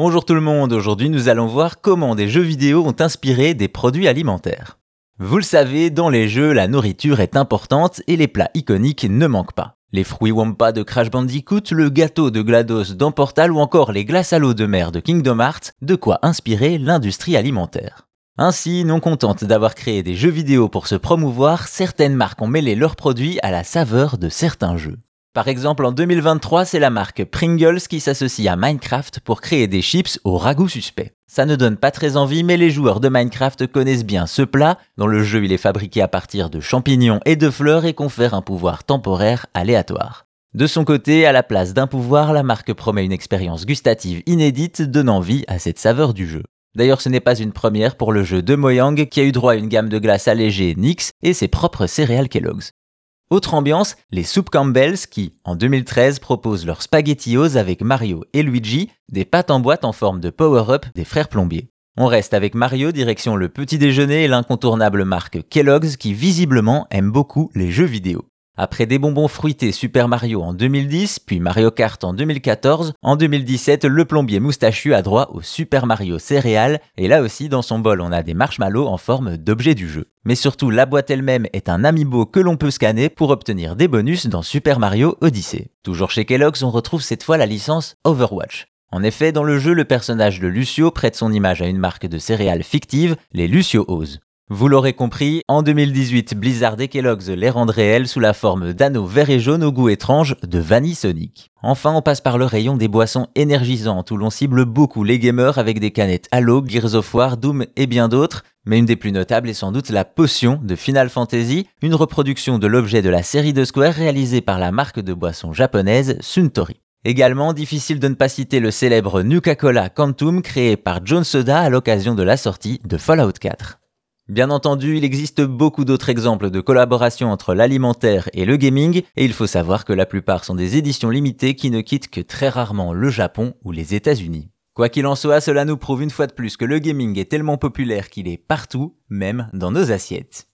Bonjour tout le monde, aujourd'hui nous allons voir comment des jeux vidéo ont inspiré des produits alimentaires. Vous le savez, dans les jeux, la nourriture est importante et les plats iconiques ne manquent pas. Les fruits Wampa de Crash Bandicoot, le gâteau de GLaDOS dans Portal ou encore les glaces à l'eau de mer de Kingdom Hearts, de quoi inspirer l'industrie alimentaire. Ainsi, non contente d'avoir créé des jeux vidéo pour se promouvoir, certaines marques ont mêlé leurs produits à la saveur de certains jeux. Par exemple, en 2023, c'est la marque Pringles qui s'associe à Minecraft pour créer des chips au ragoût suspect. Ça ne donne pas très envie, mais les joueurs de Minecraft connaissent bien ce plat. Dans le jeu, il est fabriqué à partir de champignons et de fleurs et confère un pouvoir temporaire aléatoire. De son côté, à la place d'un pouvoir, la marque promet une expérience gustative inédite donnant vie à cette saveur du jeu. D'ailleurs, ce n'est pas une première pour le jeu de Mojang qui a eu droit à une gamme de glace allégée Nix et ses propres céréales Kellogg's. Autre ambiance, les Soup Campbell's qui, en 2013, proposent leurs spaghettios avec Mario et Luigi, des pâtes en boîte en forme de power-up des frères plombiers. On reste avec Mario direction le petit déjeuner et l'incontournable marque Kellogg's qui visiblement aime beaucoup les jeux vidéo. Après des bonbons fruités Super Mario en 2010, puis Mario Kart en 2014, en 2017, le plombier moustachu a droit au Super Mario céréales, et là aussi dans son bol on a des marshmallows en forme d'objet du jeu. Mais surtout, la boîte elle-même est un amiibo que l'on peut scanner pour obtenir des bonus dans Super Mario Odyssey. Toujours chez Kellogg's, on retrouve cette fois la licence Overwatch. En effet, dans le jeu, le personnage de Lucio prête son image à une marque de céréales fictive, les Lucio O's. Vous l'aurez compris, en 2018, Blizzard et Kellogg's les rendent réels sous la forme d'anneaux verts et jaunes au goût étrange de Vanille Sonic. Enfin, on passe par le rayon des boissons énergisantes où l'on cible beaucoup les gamers avec des canettes Halo, Gears of War, Doom et bien d'autres, mais une des plus notables est sans doute la potion de Final Fantasy, une reproduction de l'objet de la série de Square réalisée par la marque de boissons japonaise Suntory. Également, difficile de ne pas citer le célèbre Nuka-Cola Quantum créé par John Soda à l'occasion de la sortie de Fallout 4. Bien entendu, il existe beaucoup d'autres exemples de collaboration entre l'alimentaire et le gaming, et il faut savoir que la plupart sont des éditions limitées qui ne quittent que très rarement le Japon ou les États-Unis. Quoi qu'il en soit, cela nous prouve une fois de plus que le gaming est tellement populaire qu'il est partout, même dans nos assiettes.